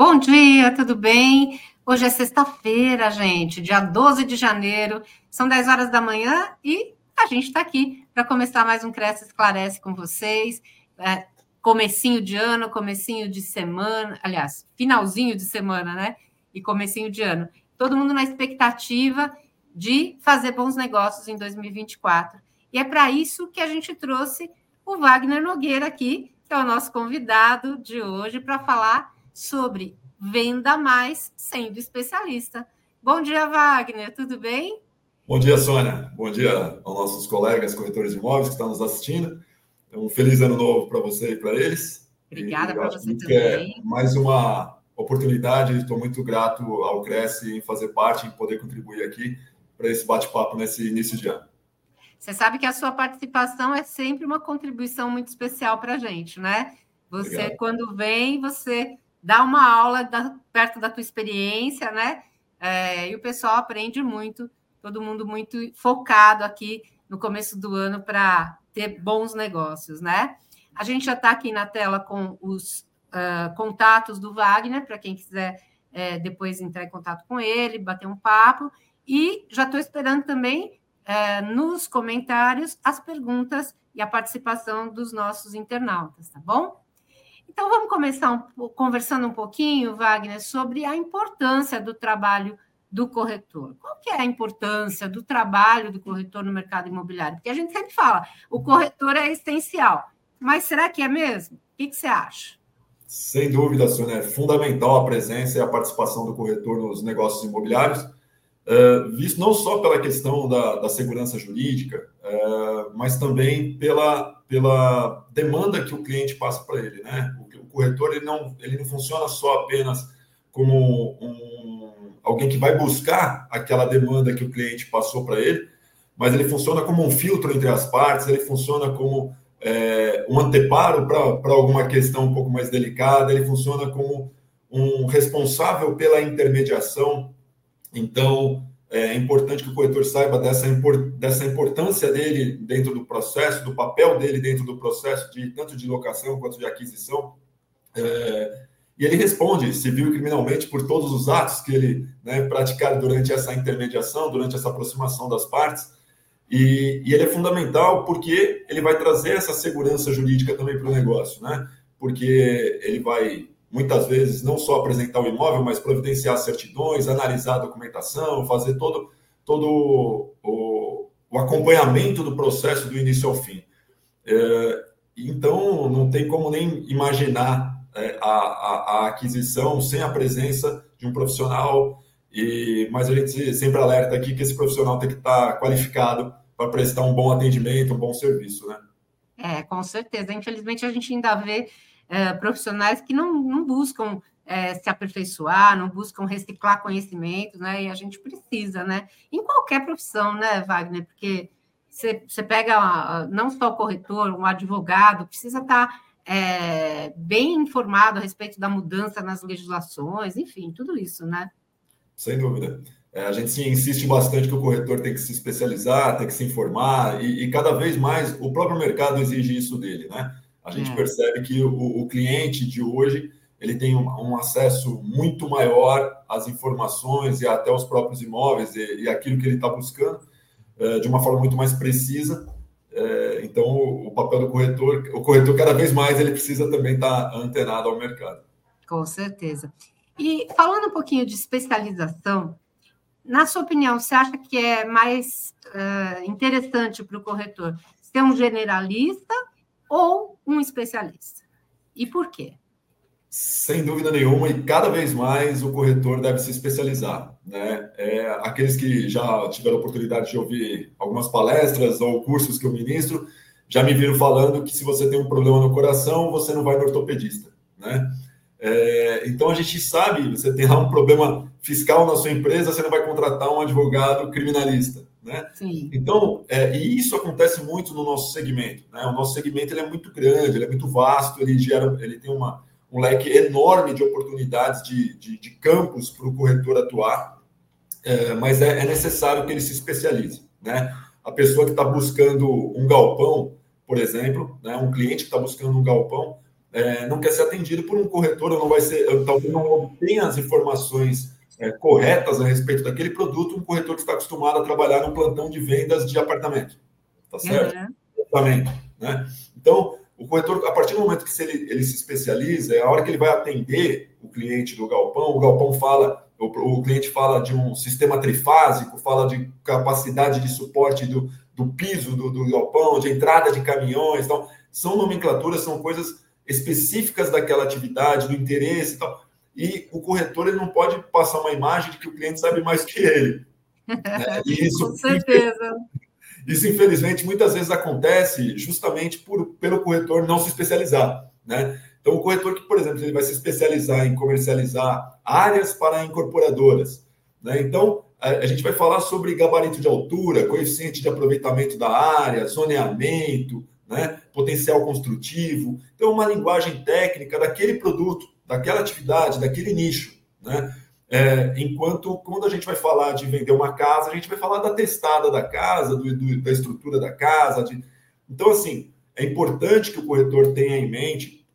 Bom dia, tudo bem? Hoje é sexta-feira, gente, dia 12 de janeiro, são 10 horas da manhã e a gente está aqui para começar mais um Cresce Esclarece com vocês. É, comecinho de ano, comecinho de semana, aliás, finalzinho de semana, né? E comecinho de ano. Todo mundo na expectativa de fazer bons negócios em 2024. E é para isso que a gente trouxe o Wagner Nogueira aqui, que é o nosso convidado de hoje, para falar sobre venda mais sendo especialista. Bom dia, Wagner, tudo bem? Bom dia, Sônia. Bom dia aos nossos colegas corretores de imóveis que estão nos assistindo. Um feliz ano novo para você e para eles. Obrigada para você também. É mais uma oportunidade, estou muito grato ao Cresce em fazer parte, em poder contribuir aqui para esse bate-papo nesse início de ano. Você sabe que a sua participação é sempre uma contribuição muito especial para a gente, né? Você, Obrigado. quando vem, você dá uma aula da, perto da tua experiência, né? É, e o pessoal aprende muito, todo mundo muito focado aqui no começo do ano para ter bons negócios, né? A gente já está aqui na tela com os uh, contatos do Wagner, para quem quiser é, depois entrar em contato com ele, bater um papo. E já estou esperando também é, nos comentários as perguntas e a participação dos nossos internautas, tá bom? Então, vamos começar um, conversando um pouquinho, Wagner, sobre a importância do trabalho do corretor. Qual que é a importância do trabalho do corretor no mercado imobiliário? Porque a gente sempre fala, o corretor é essencial. Mas será que é mesmo? O que, que você acha? Sem dúvida, Sônia, é fundamental a presença e a participação do corretor nos negócios imobiliários, uh, visto não só pela questão da, da segurança jurídica, uh, mas também pela, pela demanda que o cliente passa para ele. Né? O, o, corretor ele não, ele não funciona só apenas como um, alguém que vai buscar aquela demanda que o cliente passou para ele, mas ele funciona como um filtro entre as partes, ele funciona como é, um anteparo para alguma questão um pouco mais delicada, ele funciona como um responsável pela intermediação. Então, é importante que o corretor saiba dessa, dessa importância dele dentro do processo, do papel dele dentro do processo, de tanto de locação quanto de aquisição. É, e ele responde civil e criminalmente por todos os atos que ele né, praticar durante essa intermediação, durante essa aproximação das partes. E, e ele é fundamental porque ele vai trazer essa segurança jurídica também para o negócio, né? Porque ele vai muitas vezes não só apresentar o imóvel, mas providenciar certidões, analisar a documentação, fazer todo, todo o, o acompanhamento do processo do início ao fim. É, então, não tem como nem imaginar é, a, a, a, aquisição sem a presença de um profissional, e, mas a gente sempre alerta aqui que esse profissional tem que estar qualificado para prestar um bom atendimento, um bom serviço, né? É, com certeza. Infelizmente, a gente ainda vê é, profissionais que não, não buscam é, se aperfeiçoar, não buscam reciclar conhecimentos, né? E a gente precisa, né? Em qualquer profissão, né, Wagner? Porque você, você pega não só o corretor, um advogado, precisa estar é, bem informado a respeito da mudança nas legislações, enfim, tudo isso, né? Sem dúvida. É, a gente sim, insiste bastante que o corretor tem que se especializar, tem que se informar, e, e cada vez mais o próprio mercado exige isso dele, né? A gente é. percebe que o, o, cliente de hoje ele tem um, um, acesso muito maior às informações e até aos próprios imóveis e, e aquilo que ele está buscando é, de uma forma muito mais precisa. É, então, o, o, papel do corretor, o corretor cada vez mais ele precisa também estar tá antenado ao mercado. Com certeza. E falando um pouquinho de especialização, na sua opinião, você acha que é mais uh, interessante para o corretor ser um generalista ou um especialista? E por quê? Sem dúvida nenhuma, e cada vez mais o corretor deve se especializar. Né? É, aqueles que já tiveram a oportunidade de ouvir algumas palestras ou cursos que eu ministro, já me viram falando que se você tem um problema no coração, você não vai no ortopedista. Né? É, então a gente sabe, você tem lá um problema fiscal na sua empresa, você não vai contratar um advogado criminalista. Né? Sim. Então, é, e isso acontece muito no nosso segmento. Né? O nosso segmento ele é muito grande, ele é muito vasto, ele gera, ele tem uma, um leque enorme de oportunidades de, de, de campos para o corretor atuar, é, mas é, é, necessário que ele se especialize. Né? A pessoa que está buscando um galpão, por exemplo, né? um cliente que está buscando um galpão, é, não quer ser atendido por um corretor, não vai ser, talvez não obtenha as informações é, corretas a respeito daquele produto, um corretor que está acostumado a trabalhar no plantão de vendas de apartamento. Tá certo? Uhum. Apartamento, né? Então, o corretor, a partir do momento que ele, ele se especializa, é a hora que ele vai atender o cliente do galpão, o galpão fala, o, cliente fala de um sistema trifásico, fala de capacidade de suporte do, do piso do, do galpão, de entrada de caminhões, então, são nomenclaturas, são coisas específicas daquela atividade, do interesse e tal. E o corretor ele não pode passar uma imagem de que o cliente sabe mais que ele. Né? Isso, Com certeza. Isso, infelizmente, muitas vezes acontece justamente por, pelo corretor não se especializar. Né? Então, o corretor que, por exemplo, ele vai se especializar em comercializar áreas para incorporadoras. Né? Então, a, a gente vai falar sobre gabarito de altura, coeficiente de aproveitamento da área, zoneamento, né? potencial construtivo. Então, uma linguagem técnica daquele produto, daquela atividade, daquele nicho. Né? É, enquanto, quando a gente vai falar de vender uma casa, a gente vai falar da testada da casa, do, do, da estrutura da casa. De... Então, assim, é importante que o corretor tenha em mente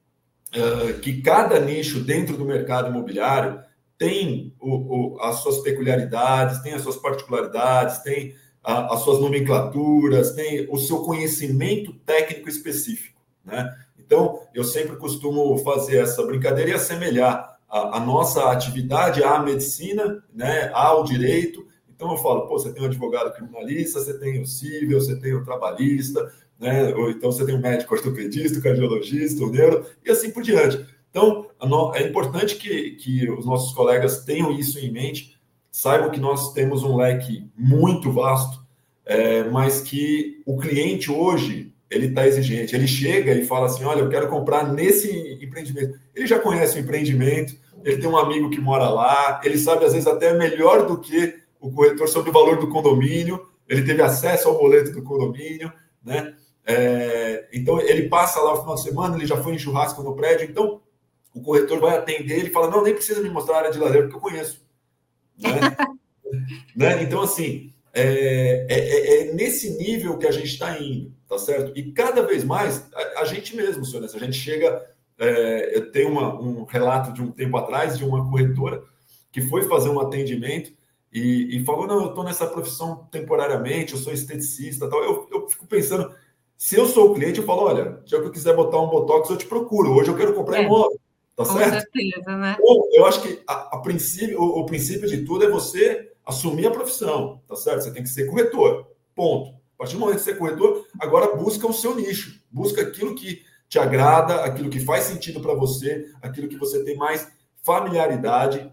uh, que cada nicho dentro do mercado imobiliário tem o, o, as suas peculiaridades, tem as suas particularidades, tem a, as suas nomenclaturas, tem o seu conhecimento técnico específico. Né? Então, eu sempre costumo fazer essa brincadeira e assemelhar a, a, nossa atividade à medicina, né, ao direito. Então eu falo, pô, você tem um advogado criminalista, você tem o civil, você tem o trabalhista, né, ou então você tem o médico ortopedista, cardiologista, o neuro, e assim por diante. Então, é importante que, que os nossos colegas tenham isso em mente, saibam que nós temos um leque muito vasto, é, mas que o cliente hoje ele está exigente. Ele chega e fala assim: Olha, eu quero comprar nesse empreendimento. Ele já conhece o empreendimento, ele tem um amigo que mora lá, ele sabe, às vezes, até melhor do que o corretor sobre o valor do condomínio, ele teve acesso ao boleto do condomínio, né? É, então, ele passa lá o final de semana, ele já foi em churrasco no prédio, então o corretor vai atender, ele fala, não, nem precisa me mostrar a área de lazer, porque eu conheço. Né? né? Então, assim, é, é, é, é, nesse nível que a gente está indo, tá certo? E cada vez mais, a, a gente mesmo, senhor, a gente chega é, eu tenho uma, um relato de um tempo atrás de uma corretora que foi fazer um atendimento e, e falou: Não, eu estou nessa profissão temporariamente, eu sou esteticista. Tal. Eu, eu fico pensando: se eu sou o cliente, eu falo: Olha, se eu quiser botar um botox, eu te procuro. Hoje eu quero comprar é. imóvel. Tá Com certo? certeza, né? Bom, eu acho que a, a princípio, o, o, princípio de tudo é você assumir a profissão, tá certo? Você tem que ser corretor. Ponto. A partir do momento de ser corretor, agora busca o seu nicho, busca aquilo que te agrada, aquilo que faz sentido para você, aquilo que você tem mais familiaridade.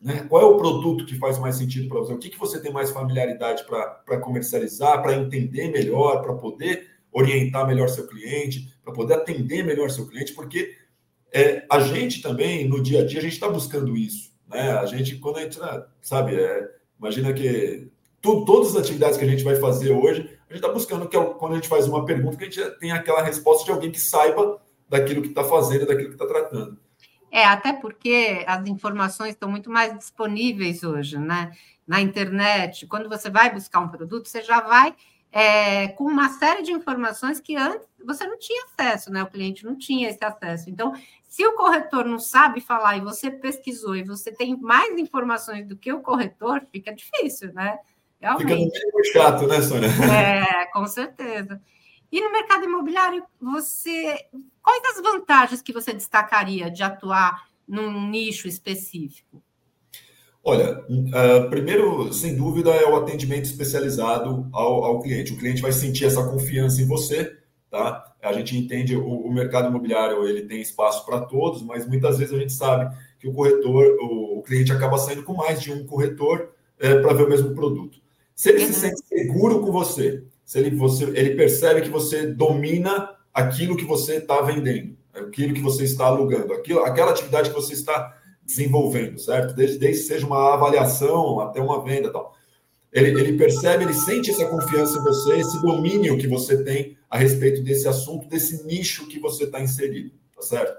Né? Qual é o produto que faz mais sentido para você? O que, que você tem mais familiaridade para comercializar, para entender melhor, para poder orientar melhor seu cliente, para poder atender melhor seu cliente, porque é, a gente também, no dia a dia, a gente está buscando isso. Né? A gente, quando a gente, sabe, é, imagina que tudo, todas as atividades que a gente vai fazer hoje, a gente está buscando que quando a gente faz uma pergunta, que a gente tenha aquela resposta de alguém que saiba daquilo que está fazendo, daquilo que está tratando. É, até porque as informações estão muito mais disponíveis hoje, né? Na internet, quando você vai buscar um produto, você já vai é, com uma série de informações que antes você não tinha acesso, né? O cliente não tinha esse acesso. Então, se o corretor não sabe falar e você pesquisou e você tem mais informações do que o corretor, fica difícil, né? Realmente. Fica no mínimo chato, né, Sônia? É, com certeza. E no mercado imobiliário, você quais as vantagens que você destacaria de atuar num nicho específico? Olha, uh, primeiro, sem dúvida, é o atendimento especializado ao, ao, cliente. O cliente vai sentir essa confiança em você, tá? A gente entende o, o mercado imobiliário, ele tem espaço para todos, mas muitas vezes a gente sabe que o corretor, o, o cliente acaba saindo com mais de um corretor é, para ver o mesmo produto. Se ele uhum. se sente seguro com você, se ele, você, ele percebe que você domina aquilo que você está vendendo, aquilo que você está alugando, aquilo, aquela atividade que você está desenvolvendo, certo? Desde, desde que seja uma avaliação até uma venda tal. Ele, ele, percebe, ele sente essa confiança em você, esse domínio que você tem a respeito desse assunto, desse nicho que você está inserido, tá certo?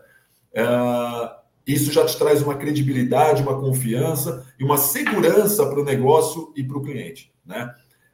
Uh, isso já te traz uma credibilidade, uma confiança e uma segurança para o negócio e para o cliente. Né?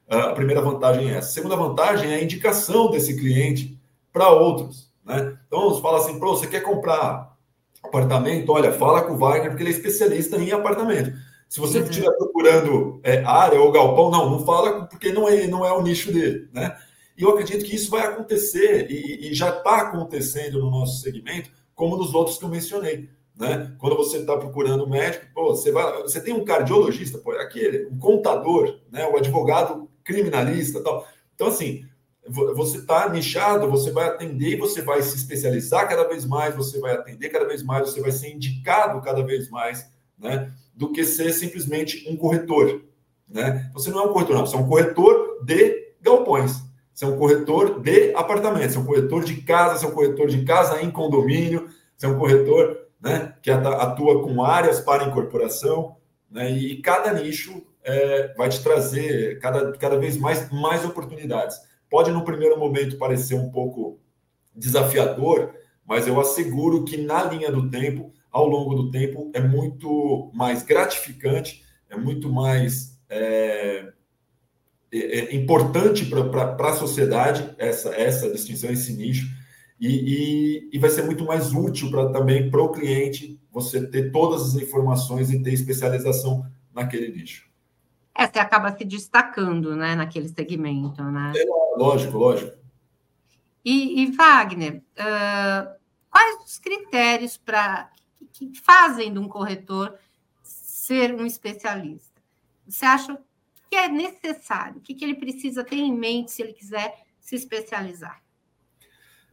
A primeira vantagem é essa. A segunda vantagem é a indicação desse cliente para outros. Né? Então, você fala assim, pô, você quer comprar apartamento? Olha, fala com o Wagner, porque ele é especialista em apartamento. Se você uhum. estiver procurando é, área ou galpão, não, não fala porque não é, não é o nicho dele, né? E eu acredito que isso vai acontecer e, e já está acontecendo no nosso segmento, como nos outros que eu mencionei. Né? Quando você está procurando um médico, pô, você, vai, você tem um cardiologista, pô, é aquele, um contador, né? o advogado criminalista tal. Então, assim, você está nichado, você vai atender, você vai se especializar cada vez mais, você vai atender cada vez mais, você vai ser indicado cada vez mais, né? do que ser simplesmente um corretor. Né? Você não é um corretor, não, você é um corretor de galpões. Você é um corretor de apartamentos, você é um corretor de casa, você é um corretor de casa em condomínio, você é um corretor né, que atua com áreas para incorporação, né, e cada nicho é, vai te trazer cada, cada vez mais, mais oportunidades. Pode, no primeiro momento, parecer um pouco desafiador, mas eu asseguro que na linha do tempo ao longo do tempo é muito mais gratificante, é muito mais é, é, é importante para a sociedade essa, essa distinção, esse nicho, e, e, e vai ser muito mais útil para também para o cliente você ter todas as informações e ter especialização naquele nicho. É, você acaba se destacando né, naquele segmento, né? É, lógico, lógico. E, e Wagner, uh, quais os critérios para que fazem de um corretor ser um especialista? Você acha que é necessário? O que, ele precisa ter em mente se ele quiser se especializar?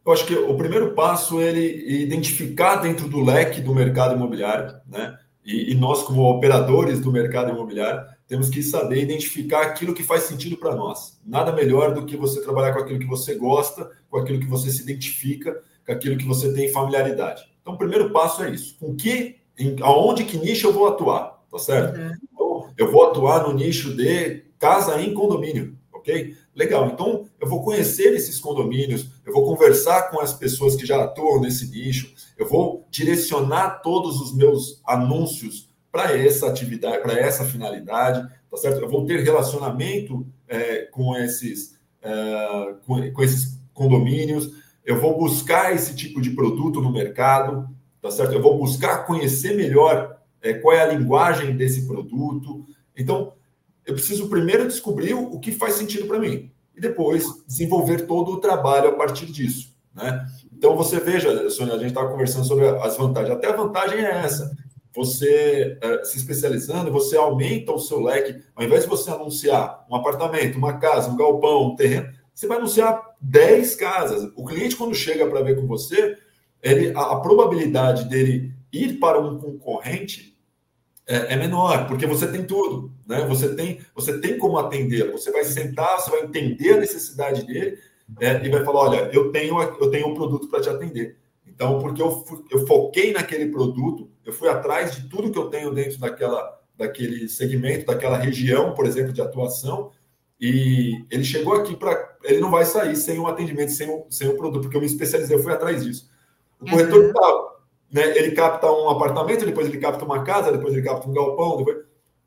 Eu acho que o primeiro passo é ele identificar dentro do leque do mercado imobiliário, né? E, e nós, como operadores do mercado imobiliário, temos que saber identificar aquilo que faz sentido para nós. Nada melhor do que você trabalhar com aquilo que você gosta, com aquilo que você se identifica, com aquilo que você tem familiaridade. Então, o primeiro passo é isso. Com que, em, aonde que nicho eu vou atuar, tá certo? Uhum. Então, eu vou atuar no nicho de casa em condomínio, ok? Legal. Então, eu vou conhecer esses condomínios, eu vou conversar com as pessoas que já atuam nesse nicho, eu vou direcionar todos os meus anúncios para essa atividade, para essa finalidade, tá certo? Eu vou ter relacionamento é, com esses é, com, com esses condomínios, eu vou buscar esse tipo de produto no mercado, tá certo? Eu vou buscar conhecer melhor é, qual é a linguagem desse produto. Então, eu preciso primeiro descobrir o que faz sentido para mim e depois desenvolver todo o trabalho a partir disso, né? Então, você veja, Sônia, a gente estava conversando sobre as vantagens. Até a vantagem é essa. Você é, se especializando, você aumenta o seu leque. Ao invés de você anunciar um apartamento, uma casa, um galpão, um terreno, você vai anunciar 10 casas. O cliente, quando chega para ver com você, ele, a, a, probabilidade dele ir para um concorrente é, é, menor, porque você tem tudo, né? Você tem, você tem como atender. Você vai sentar, você vai entender a necessidade dele é, e vai falar: olha, eu tenho, eu tenho um produto para te atender. Então, porque eu, eu foquei naquele produto, eu fui atrás de tudo que eu tenho dentro daquela, daquele segmento, daquela região, por exemplo, de atuação, e ele chegou aqui para. Ele não vai sair sem um atendimento, sem um, sem um produto, porque eu me especializei, eu fui atrás disso. O uhum. corretor tá, né, ele capta um apartamento, depois ele capta uma casa, depois ele capta um galpão, depois...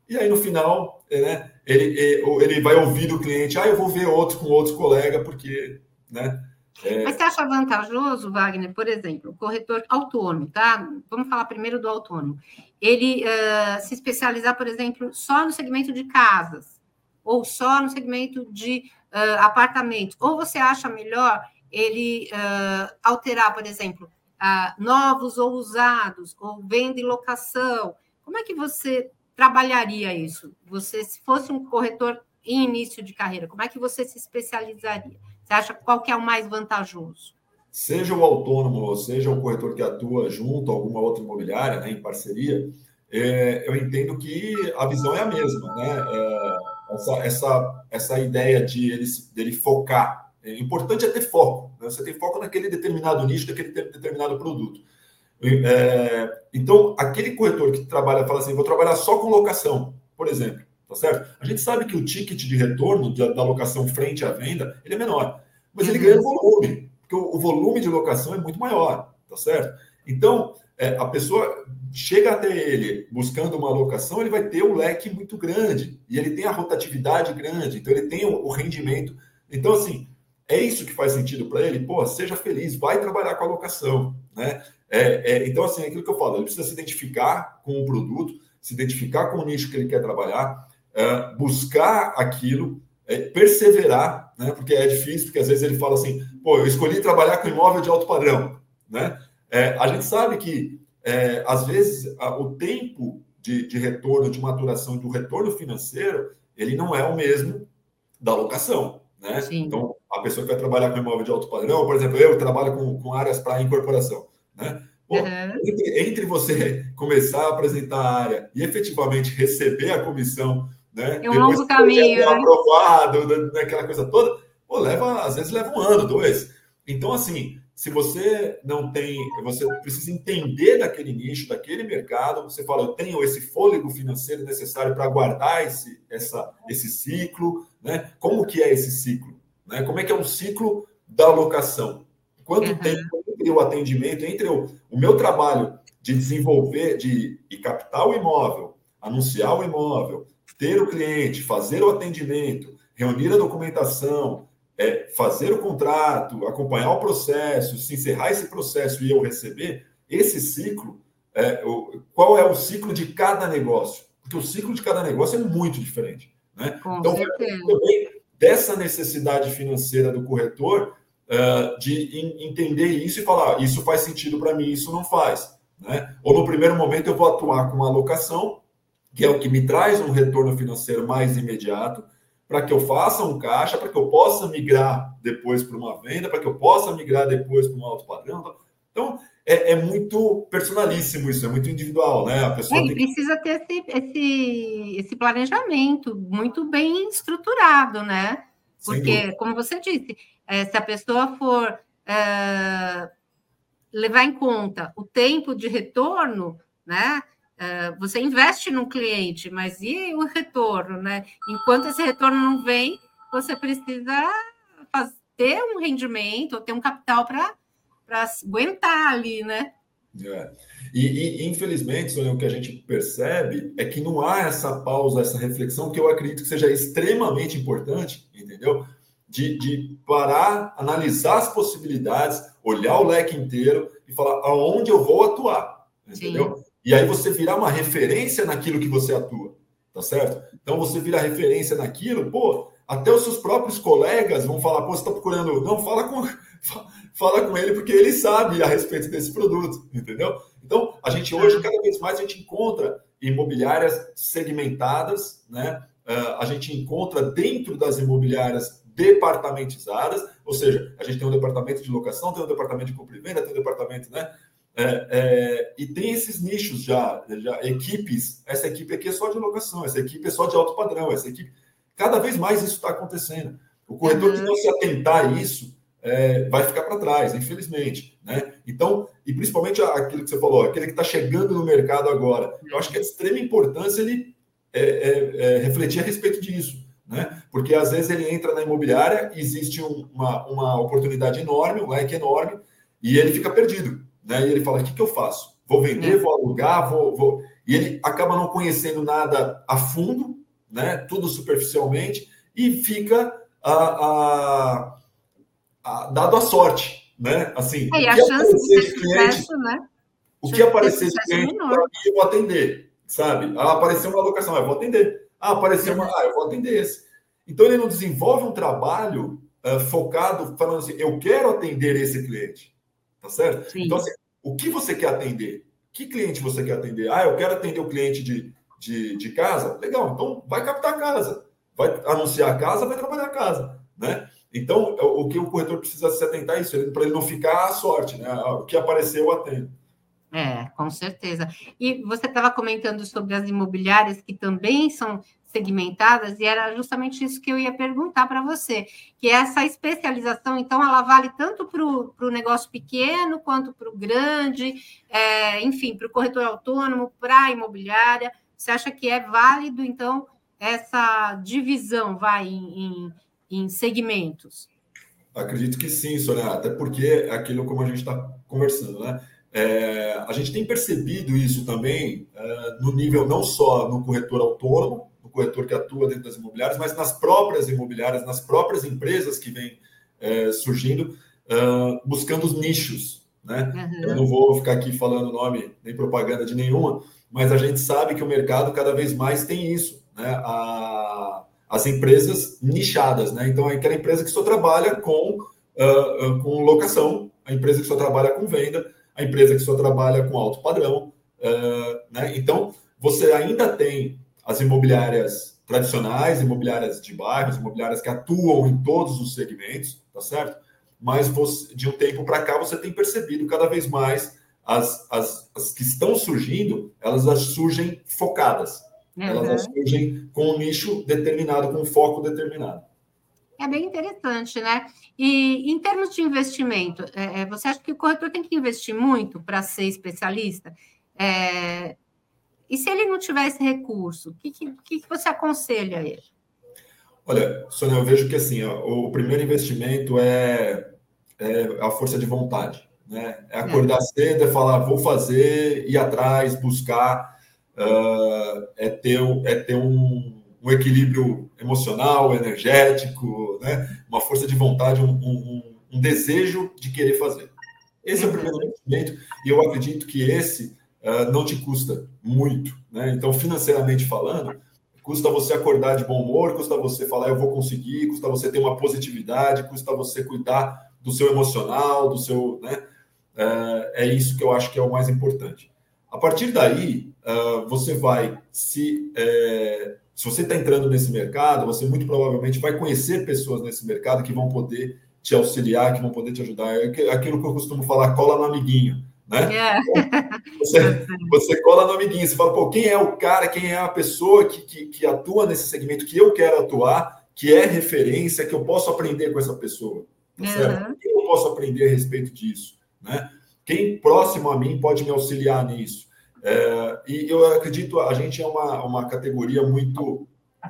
e aí no final, é, né, ele, ele vai ouvir do cliente, ah, eu vou ver outro com outro colega, porque. Né, é... Mas você acha vantajoso, Wagner, por exemplo, o corretor autônomo, tá? Vamos falar primeiro do autônomo. Ele uh, se especializar, por exemplo, só no segmento de casas ou só no segmento de uh, apartamentos? Ou você acha melhor ele uh, alterar, por exemplo, novos ou usados, ou venda e locação? Como é que você trabalharia isso? Você, se fosse um corretor em início de carreira, como é que você se especializaria? Você acha qual que é o mais vantajoso? Seja o autônomo, ou seja o corretor que atua junto a alguma outra imobiliária, né, em parceria, é, eu entendo que a visão é a mesma, né? É, essa, essa, essa ideia de ele, dele focar. É importante é ter foco. Né? Você tem foco naquele determinado nicho, daquele determinado produto. É, então, aquele corretor que trabalha, fala assim, vou trabalhar só com locação, por exemplo, tá certo? A gente sabe que o ticket de retorno da, locação frente à venda, ele é menor, mas ele ganha volume, porque o, volume de locação é muito maior, tá certo? Então, é, a pessoa chega até ele buscando uma alocação, ele vai ter um leque muito grande e ele tem a rotatividade grande, então ele tem o, o rendimento. Então, assim, é isso que faz sentido para ele, pô, seja feliz, vai trabalhar com a locação, né? É, é, então, assim, é aquilo que eu falo, ele precisa se identificar com o produto, se identificar com o nicho que ele quer trabalhar, é, buscar aquilo, é, perseverar, né? Porque é difícil, porque às vezes ele fala assim, pô, eu escolhi trabalhar com imóvel de alto padrão, né? É, a gente sabe que, às vezes, a, o tempo de, de retorno, de maturação do retorno financeiro, ele não é o mesmo da locação, né? Então, a pessoa que vai trabalhar com imóvel de alto padrão, por exemplo, eu trabalho com, com áreas para incorporação, né? Pô, uhum. entre, entre, você começar a apresentar a área e efetivamente receber a comissão, né? É um longo caminho. Né? aprovado, né, aquela coisa toda, pô, leva, às vezes leva um ano, dois. Então, assim, se você não tem, você precisa entender daquele nicho, daquele mercado, você fala, eu tenho esse fôlego financeiro necessário para guardar esse, essa, esse ciclo, né? Como que é esse ciclo? Né? Como é que é um ciclo da locação? Quanto uhum. tempo entre o atendimento, entre o, o meu trabalho de desenvolver, de, de captar o imóvel, anunciar o imóvel, ter o cliente, fazer o atendimento, reunir a documentação, é, fazer o contrato, acompanhar o processo, se encerrar esse processo e eu receber, esse ciclo, é, o, qual é o ciclo de cada negócio? Porque o ciclo de cada negócio é muito diferente. Né? Com então, certeza. também dessa necessidade financeira do corretor uh, de entender isso e falar: isso faz sentido para mim, isso não faz. Né? Ou no primeiro momento eu vou atuar com alocação, que é o que me traz um retorno financeiro mais imediato, para que eu faça um caixa, para que eu possa migrar depois para uma venda, para que eu possa migrar depois para um alto padrão. Então, é, é, muito personalíssimo isso, é muito individual, né? A pessoa é, precisa ter esse, esse, esse, planejamento muito bem estruturado, né? Porque, como você disse, é, se a pessoa for é, levar em conta o tempo de retorno, né? É, você investe no cliente, mas e o retorno, né? Enquanto esse retorno não vem, você precisa ter um rendimento, ter um capital para para aguentar ali, né? É. E, e, infelizmente, Sônia, o que a gente percebe é que não há essa pausa, essa reflexão que eu acredito que seja extremamente importante, entendeu? De, de parar, analisar as possibilidades, olhar o leque inteiro e falar aonde eu vou atuar, entendeu? Sim. E aí você virar uma referência naquilo que você atua, tá certo? Então você vira referência naquilo, pô, até os seus próprios colegas vão falar, pô, você está procurando. Não, fala com fala com ele porque ele sabe a respeito desse produto, entendeu? Então, a gente hoje, cada vez mais, a gente encontra imobiliárias segmentadas, né? Uh, a gente encontra dentro das imobiliárias departamentizadas, ou seja, a gente tem um departamento de locação, tem um departamento de compra e venda, tem um departamento, né? É, é, e tem esses nichos já, já, equipes. Essa equipe aqui é só de locação, essa equipe é só de alto padrão, essa equipe. Cada vez mais isso está acontecendo. O corretor que não se atentar a isso, é, vai ficar para trás, infelizmente. Né? Então, e principalmente aquilo que você falou, aquele que está chegando no mercado agora. Eu acho que é de extrema importância ele é, é, é, refletir a respeito disso. Né? Porque às vezes ele entra na imobiliária, existe um, uma, uma oportunidade enorme, um leque enorme, e ele fica perdido. Né? E ele fala: o que, que eu faço? Vou vender, vou alugar, vou, vou. E ele acaba não conhecendo nada a fundo, né? tudo superficialmente, e fica a, a dado a sorte, né? Assim, é, e a chance de ter sucesso, né? O que aparecer de cliente para mim, eu vou atender, sabe? Ah, apareceu uma alocação, eu vou atender. Ah, apareceu uma, ah, eu vou atender esse. Então ele não desenvolve um trabalho uh, focado, falando assim, eu quero atender esse cliente, tá certo? Sim. Então, assim, o que você quer atender? Que cliente você quer atender? Ah, eu quero atender o cliente de, de, de casa? Legal, então vai captar a casa, vai anunciar a casa, vai trabalhar a casa, né? Então, é o que o corretor precisa se atentar é isso, para ele não ficar à sorte, né? O que apareceu, eu atendo. É, com certeza. E você estava comentando sobre as imobiliárias que também são segmentadas, e era justamente isso que eu ia perguntar para você, que essa especialização, então, ela vale tanto para o negócio pequeno quanto para o grande, é, enfim, para o corretor autônomo, para a imobiliária. Você acha que é válido, então, essa divisão vai em, em em segmentos? Acredito que sim, Sônia, até porque é aquilo como a gente está conversando, né? É, a gente tem percebido isso também é, no nível não só no corretor autônomo, no corretor que atua dentro das imobiliárias, mas nas próprias imobiliárias, nas próprias empresas que vêm é, surgindo, uh, buscando os nichos. Né? Uhum. Eu não vou ficar aqui falando nome nem propaganda de nenhuma, mas a gente sabe que o mercado cada vez mais tem isso. Né? A, as empresas nichadas. Né? Então, é aquela empresa que só trabalha com, uh, com locação, a empresa que só trabalha com venda, a empresa que só trabalha com alto padrão. Uh, né? Então, você ainda tem as imobiliárias tradicionais, imobiliárias de bairros, imobiliárias que atuam em todos os segmentos, tá certo? Mas você, de um tempo para cá você tem percebido cada vez mais as, as, as que estão surgindo, elas surgem focadas. Uhum. Elas surgem com um nicho determinado, com um foco determinado. É bem interessante, né? E em termos de investimento, é, é você acha que o corretor tem que investir muito para ser especialista? É, e se ele não tiver esse recurso, o que, que, que você aconselha a ele? Olha, Sônia, eu vejo que assim, ó, o primeiro investimento é, é, a força de vontade. Né? É acordar é. cedo, é falar, vou fazer, ir atrás, buscar, uh, é ter, é ter um, um, equilíbrio emocional, energético, né? uma força de vontade, um, um, um desejo de querer fazer. Esse é o primeiro investimento, e eu acredito que esse uh, não te custa muito. Né? Então, financeiramente falando, custa você acordar de bom humor, custa você falar eu vou conseguir, custa você ter uma positividade, custa você cuidar do seu emocional, do seu. Né? Uh, é isso que eu acho que é o mais importante. A partir daí, uh, você vai se. É, se você está entrando nesse mercado, você muito provavelmente vai conhecer pessoas nesse mercado que vão poder te auxiliar, que vão poder te ajudar. É aquilo que eu costumo falar, cola no amiguinho né? É. Você, você cola no amiguinho, você fala, pô, quem é o cara, quem é a pessoa que, que, que, atua nesse segmento que eu quero atuar, que é referência, que eu posso aprender com essa pessoa, tá certo? Eu posso aprender a respeito disso, né? Quem próximo a mim pode me auxiliar nisso? É, e eu acredito, a gente é uma, uma categoria muito,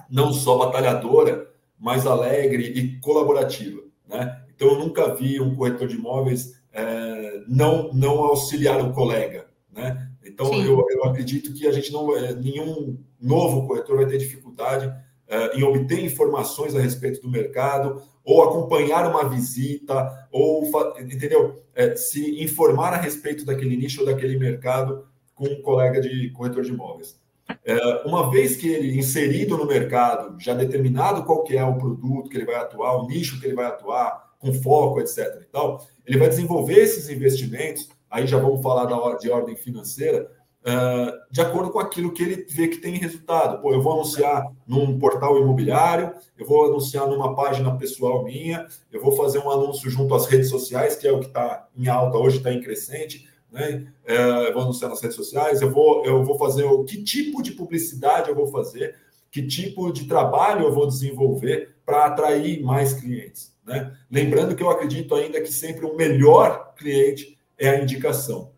não só batalhadora, mas alegre e colaborativa, né? Então, eu nunca vi um corretor de imóveis é, não, não auxiliar o colega. Né? Então, eu, eu, acredito que a gente não, é, nenhum novo corretor vai ter dificuldade é, em obter informações a respeito do mercado, ou acompanhar uma visita, ou entendeu? É, se informar a respeito daquele nicho ou daquele mercado com um colega de corretor de imóveis. É, uma vez que ele inserido no mercado, já determinado qual que é o produto que ele vai atuar, o nicho que ele vai atuar, com foco, etc. E tal, ele vai desenvolver esses investimentos, aí já vamos falar da, de ordem financeira, uh, de acordo com aquilo que ele vê que tem resultado. Pô, eu vou anunciar num portal imobiliário, eu vou anunciar numa página pessoal minha, eu vou fazer um anúncio junto às redes sociais, que é o que está em alta hoje, está em crescente. Né? Uh, eu vou anunciar nas redes sociais, eu vou, eu vou fazer o que tipo de publicidade eu vou fazer, que tipo de trabalho eu vou desenvolver para atrair mais clientes. Né? Lembrando que eu acredito ainda que sempre o melhor cliente é a indicação.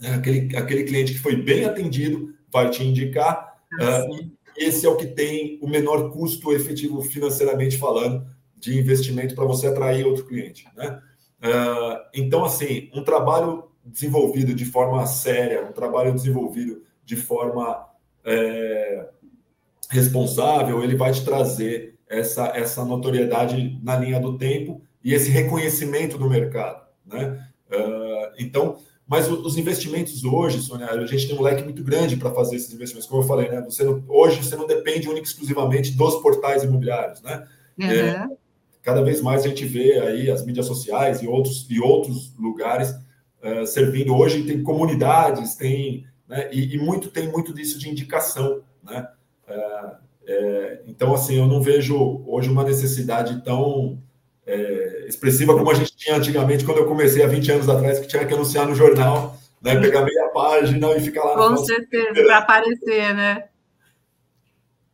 Né? Aquele, aquele cliente que foi bem atendido vai te indicar. Uh, esse é o que tem o menor custo efetivo financeiramente falando de investimento para você atrair outro cliente. Né? Uh, então, assim, um trabalho desenvolvido de forma séria, um trabalho desenvolvido de forma é, responsável, ele vai te trazer essa, essa notoriedade na linha do tempo e esse reconhecimento do mercado. Né? Uh, então, mas os investimentos hoje, Sônia, a gente tem um leque muito grande para fazer esses investimentos, como eu falei, né? Você não, hoje você não depende única exclusivamente dos portais imobiliários, né? Uhum. É, cada vez mais a gente vê aí as mídias sociais e outros, e outros lugares uh, servindo. Hoje tem comunidades, tem, né? E, e, muito tem muito disso de indicação, né? Uh, é, então, assim, eu não vejo hoje uma necessidade tão é, expressiva como a gente tinha antigamente, quando eu comecei há 20 anos atrás, que tinha que anunciar no jornal, né, pegar meia página e ficar lá. Com certeza, para aparecer, né?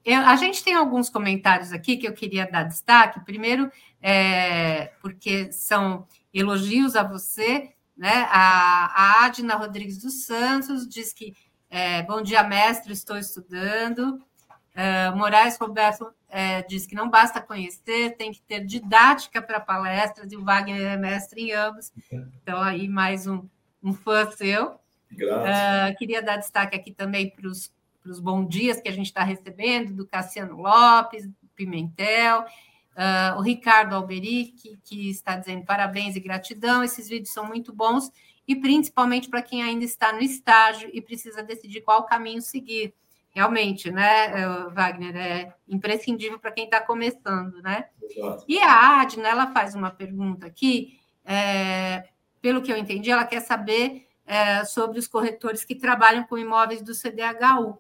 Eu, a gente tem alguns comentários aqui que eu queria dar destaque. Primeiro, é, porque são elogios a você, né? A, a Adna Rodrigues dos Santos diz que é, bom dia, mestre, estou estudando. Uh, Moraes Roberto uh, diz que não basta conhecer, tem que ter didática para palestras, e o Wagner é mestre em ambos. Então, aí mais um, um fã seu. Uh, queria dar destaque aqui também para os bons dias que a gente está recebendo, do Cassiano Lopes, Pimentel. Uh, o Ricardo Alberic, que está dizendo parabéns e gratidão, esses vídeos são muito bons, e principalmente para quem ainda está no estágio e precisa decidir qual caminho seguir. Realmente, né, eh, Wagner, é imprescindível para quem está começando, né? Exato. E a Adna, ela faz uma pergunta aqui, é, pelo que eu entendi, ela quer saber é, sobre os corretores que trabalham com imóveis do CDHU.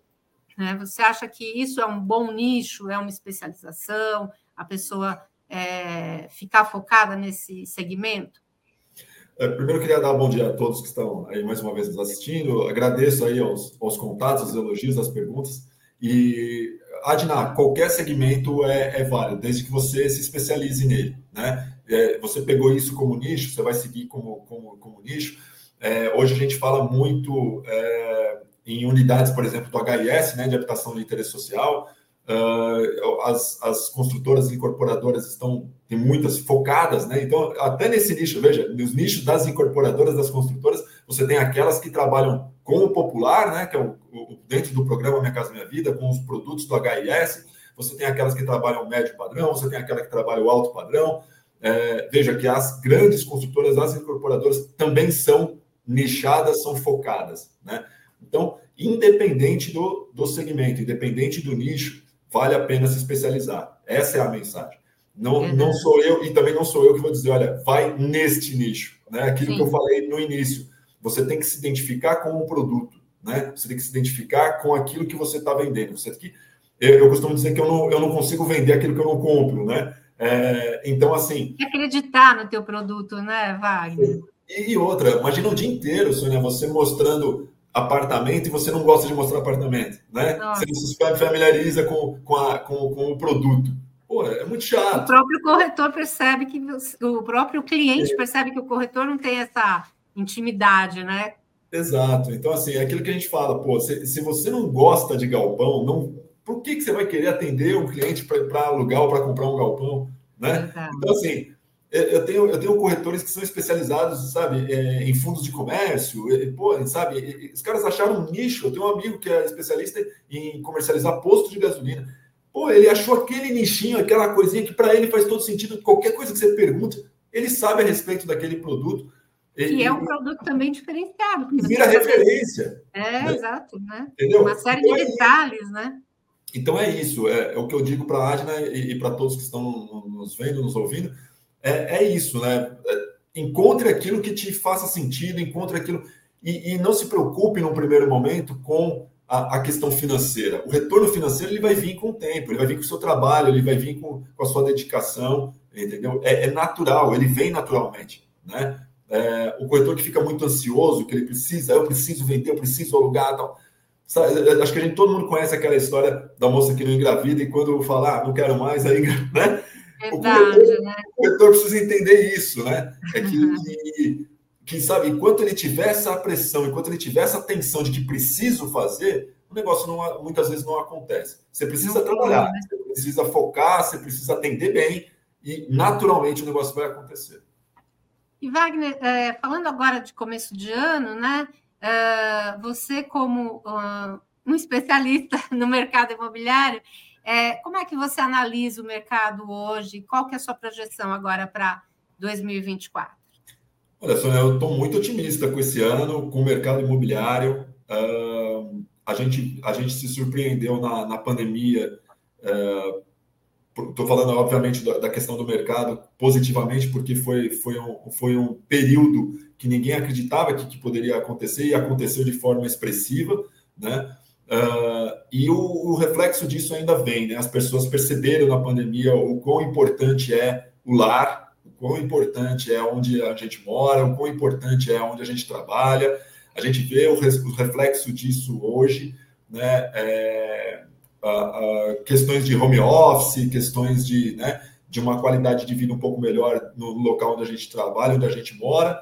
Né? Você acha que isso é um bom nicho, é uma especialização, a pessoa é, ficar focada nesse segmento? É, primeiro, queria dar bom dia a todos que estão aí mais uma vez nos assistindo. Agradeço aí aos, aos contatos, aos elogios, às perguntas. E, Adna, qualquer segmento é, é, válido, desde que você se especialize nele. Né? É, você pegou isso como nicho, você vai seguir como, como, como nicho. É, hoje a gente fala muito é, em unidades, por exemplo, do HIS, né, de habitação de interesse social. Uh, as, as construtoras e incorporadoras estão, tem muitas focadas, né? Então, até nesse nicho, veja, nos nichos das incorporadoras, das construtoras, você tem aquelas que trabalham com o popular, né? Que é o, o, dentro do programa Minha Casa Minha Vida, com os produtos do HIS, você tem aquelas que trabalham médio padrão, você tem aquela que trabalha o alto padrão. É, veja que as grandes construtoras, as incorporadoras também são nichadas, são focadas, né? Então, independente do, do segmento, independente do nicho, vale a pena se especializar. Essa é a mensagem. Não, uhum. não sou eu, e também não sou eu que vou dizer, olha, vai neste nicho. Né? Aquilo Sim. que eu falei no início. Você tem que se identificar com o produto, né? Você tem que se identificar com aquilo que você está vendendo. Você tem que, eu, eu, costumo dizer que eu não, eu não consigo vender aquilo que eu não compro, né? É, então, assim. Acreditar no teu produto, né, Wagner? E, e outra, imagina o dia inteiro, Sônia, você mostrando apartamento e você não gosta de mostrar apartamento, né? Nossa. Você não se familiariza com, com, a, com, com, o produto. Pô, é muito chato. O próprio corretor percebe que o próprio cliente é. percebe que o corretor não tem essa intimidade, né? Exato. Então, assim, é aquilo que a gente fala, pô, se, se você não gosta de galpão, não, por que, que você vai querer atender um cliente para alugar ou para comprar um galpão, né? Exato. Então, assim, eu tenho, eu tenho corretores que são especializados, sabe, é, em fundos de comércio, pô, sabe, os caras acharam um nicho. Eu tenho um amigo que é especialista em comercializar posto de gasolina. Pô, ele achou aquele nichinho, aquela coisinha que para ele faz todo sentido. Qualquer coisa que você pergunta, ele sabe a respeito daquele produto. E é um produto também diferenciado. Vira referência. É, né? exato, né? Entendeu? Uma série então, de é detalhes, né? Então é isso, é, é o que eu digo para a Adna e, e para todos que estão nos vendo, nos ouvindo é, é isso, né? É, encontre aquilo que te faça sentido, encontre aquilo. E, e não se preocupe num primeiro momento com a, a, questão financeira. O retorno financeiro ele vai vir com o tempo, ele vai vir com o seu trabalho, ele vai vir com, com a sua dedicação, entendeu? É, é natural, ele vem naturalmente, né? É, o corretor que fica muito ansioso, que ele precisa, eu preciso vender, eu preciso alugar, tal. Acho que a gente todo mundo conhece aquela história da moça que não engravida e quando falar, ah, não quero mais, aí, né? Verdade, o corretor, né? O corretor precisa entender isso, né? É que, uhum. que, que, sabe, enquanto ele tiver essa pressão, enquanto ele tiver essa tensão de que preciso fazer, o negócio não, muitas vezes não acontece. Você precisa trabalhar, né? você precisa focar, você precisa atender bem e naturalmente o negócio vai acontecer. E Wagner, é, falando agora de começo de ano, né? É, você como uh, um especialista no mercado imobiliário, é, como é que você analisa o mercado hoje? Qual que é a sua projeção agora para 2024? Olha, Sônia, eu estou muito otimista com esse ano, com o mercado imobiliário. Uh, a, gente, a gente se surpreendeu na, na pandemia. Estou uh, falando, obviamente, da, da, questão do mercado positivamente, porque foi, foi, um, foi um período que ninguém acreditava que, que poderia acontecer e aconteceu de forma expressiva, né? Uh, e o, o, reflexo disso ainda vem, né? As pessoas perceberam na pandemia o quão importante é o lar, o quão importante é onde a gente mora, o quão importante é onde a gente trabalha. A gente vê o, o reflexo disso hoje, né? É, questões de home office, questões de, né, de uma qualidade de vida um pouco melhor no local onde a gente trabalha, onde a gente mora.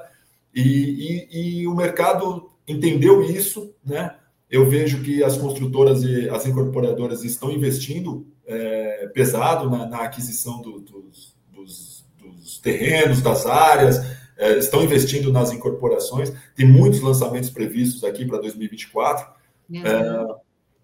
E, e, e o mercado entendeu isso, né? Eu vejo que as construtoras e as incorporadoras estão investindo é, pesado na, na aquisição do, dos, dos, dos, terrenos, das áreas, é, estão investindo nas incorporações. Tem muitos lançamentos previstos aqui para 2024. Uhum. É,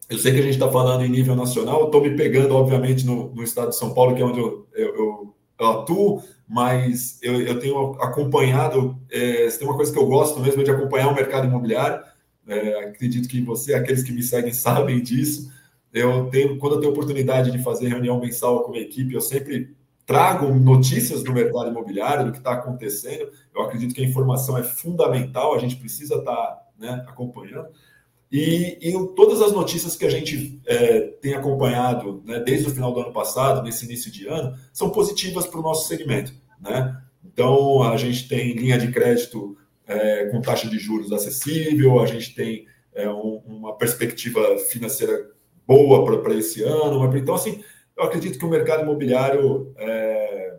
eu sei que a gente está falando em nível nacional, estou me pegando, obviamente, no, no, estado de São Paulo, que é onde eu, eu, eu, eu atuo, mas eu, eu tenho acompanhado, é, tem uma coisa que eu gosto mesmo é de acompanhar o mercado imobiliário. É, acredito que você, aqueles que me seguem, sabem disso. Eu tenho, quando eu tenho oportunidade de fazer reunião mensal com a equipe, eu sempre trago notícias do mercado imobiliário, do que está acontecendo. Eu acredito que a informação é fundamental, a gente precisa estar tá, né, acompanhando. E, e, todas as notícias que a gente é, tem acompanhado né, desde o final do ano passado, nesse início de ano, são positivas para o nosso segmento. Né? Então, a gente tem linha de crédito é, com taxa de juros acessível, a gente tem é, um, uma perspectiva financeira boa para esse ano. Então, assim, eu acredito que o mercado imobiliário. É,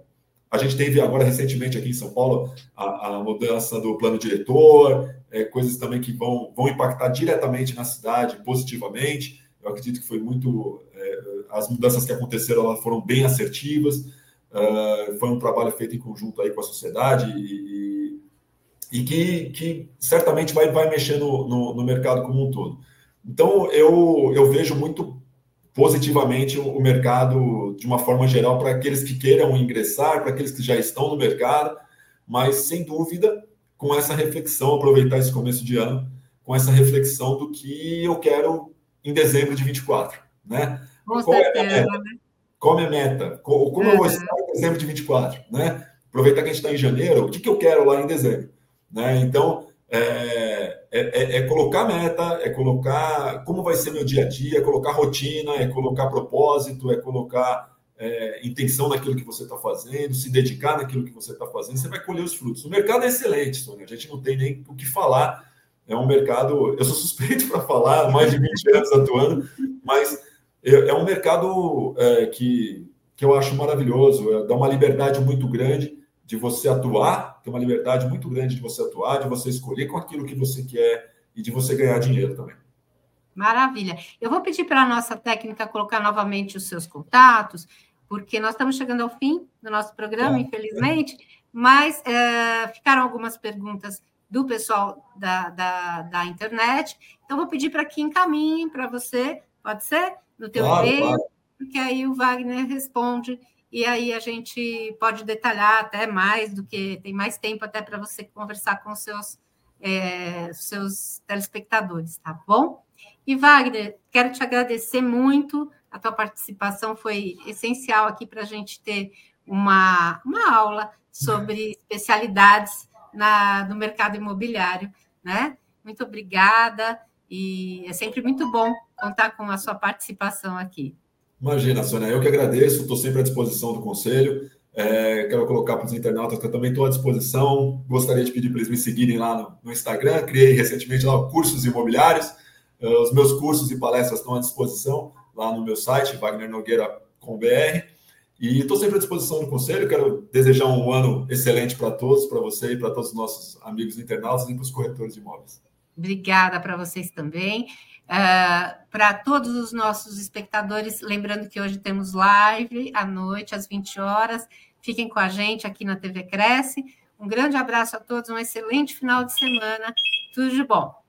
a gente teve agora recentemente aqui em São Paulo a, a mudança do plano diretor, é, coisas também que vão, vão impactar diretamente na cidade positivamente. Eu acredito que foi muito. É, as mudanças que aconteceram elas foram bem assertivas. Uh, foi um trabalho feito em conjunto aí com a sociedade e, e, que, que certamente vai, vai mexer no, no, no, mercado como um todo. Então, eu, eu vejo muito positivamente o, o mercado de uma forma geral para aqueles que queiram ingressar, para aqueles que já estão no mercado, mas sem dúvida com essa reflexão, aproveitar esse começo de ano, com essa reflexão do que eu quero em dezembro de 24, né? Com Qual certeza, é a meta? Né? Qual é a meta? Como eu vou estar em dezembro de 24, né? Aproveitar que a gente está em janeiro, o que, que eu quero lá em dezembro, né? Então, é, é, é, é, colocar meta, é colocar como vai ser meu dia a dia, é colocar rotina, é colocar propósito, é colocar é, intenção naquilo que você está fazendo, se dedicar naquilo que você está fazendo, você vai colher os frutos. O mercado é excelente, Sônia, a gente não tem nem o que falar. É um mercado, eu sou suspeito para falar, mais de 20 anos atuando, mas é, é um mercado é, que, que eu acho maravilhoso, dá uma liberdade muito grande de você atuar, tem uma liberdade muito grande de você atuar, de você escolher com aquilo que você quer e de você ganhar dinheiro também. Maravilha. Eu vou pedir para a nossa técnica colocar novamente os seus contatos, porque nós estamos chegando ao fim do nosso programa, é. infelizmente, mas é, ficaram algumas perguntas do pessoal da, da, da internet. Então, vou pedir para que encaminhem para você, pode ser? No teu claro, e-mail, claro. porque aí o Wagner responde e aí a gente pode detalhar até mais do que tem mais tempo até para você conversar com seus, é, seus telespectadores, tá bom? E Wagner, quero te agradecer muito. A tua participação foi essencial aqui para a gente ter uma, uma aula sobre especialidades na, no mercado imobiliário, né? Muito obrigada e é sempre muito bom contar com a sua participação aqui. Imagina, Sônia, eu que agradeço, estou sempre à disposição do conselho. É, quero colocar para os internautas que eu também estou à disposição. Gostaria de pedir para eles me seguirem lá no, no Instagram. Criei recentemente lá cursos imobiliários. Uh, os meus cursos e palestras estão à disposição lá no meu site, wagnernogueira.com.br. E estou sempre à disposição do conselho. Quero desejar um ano excelente para todos, para você e para todos os nossos amigos internautas e para os corretores de imóveis. Obrigada para vocês também. Uh, para todos os nossos espectadores, lembrando que hoje temos live à noite, às 20 horas. Fiquem com a gente aqui na TV Cresce. Um grande abraço a todos, um excelente final de semana. Tudo de bom.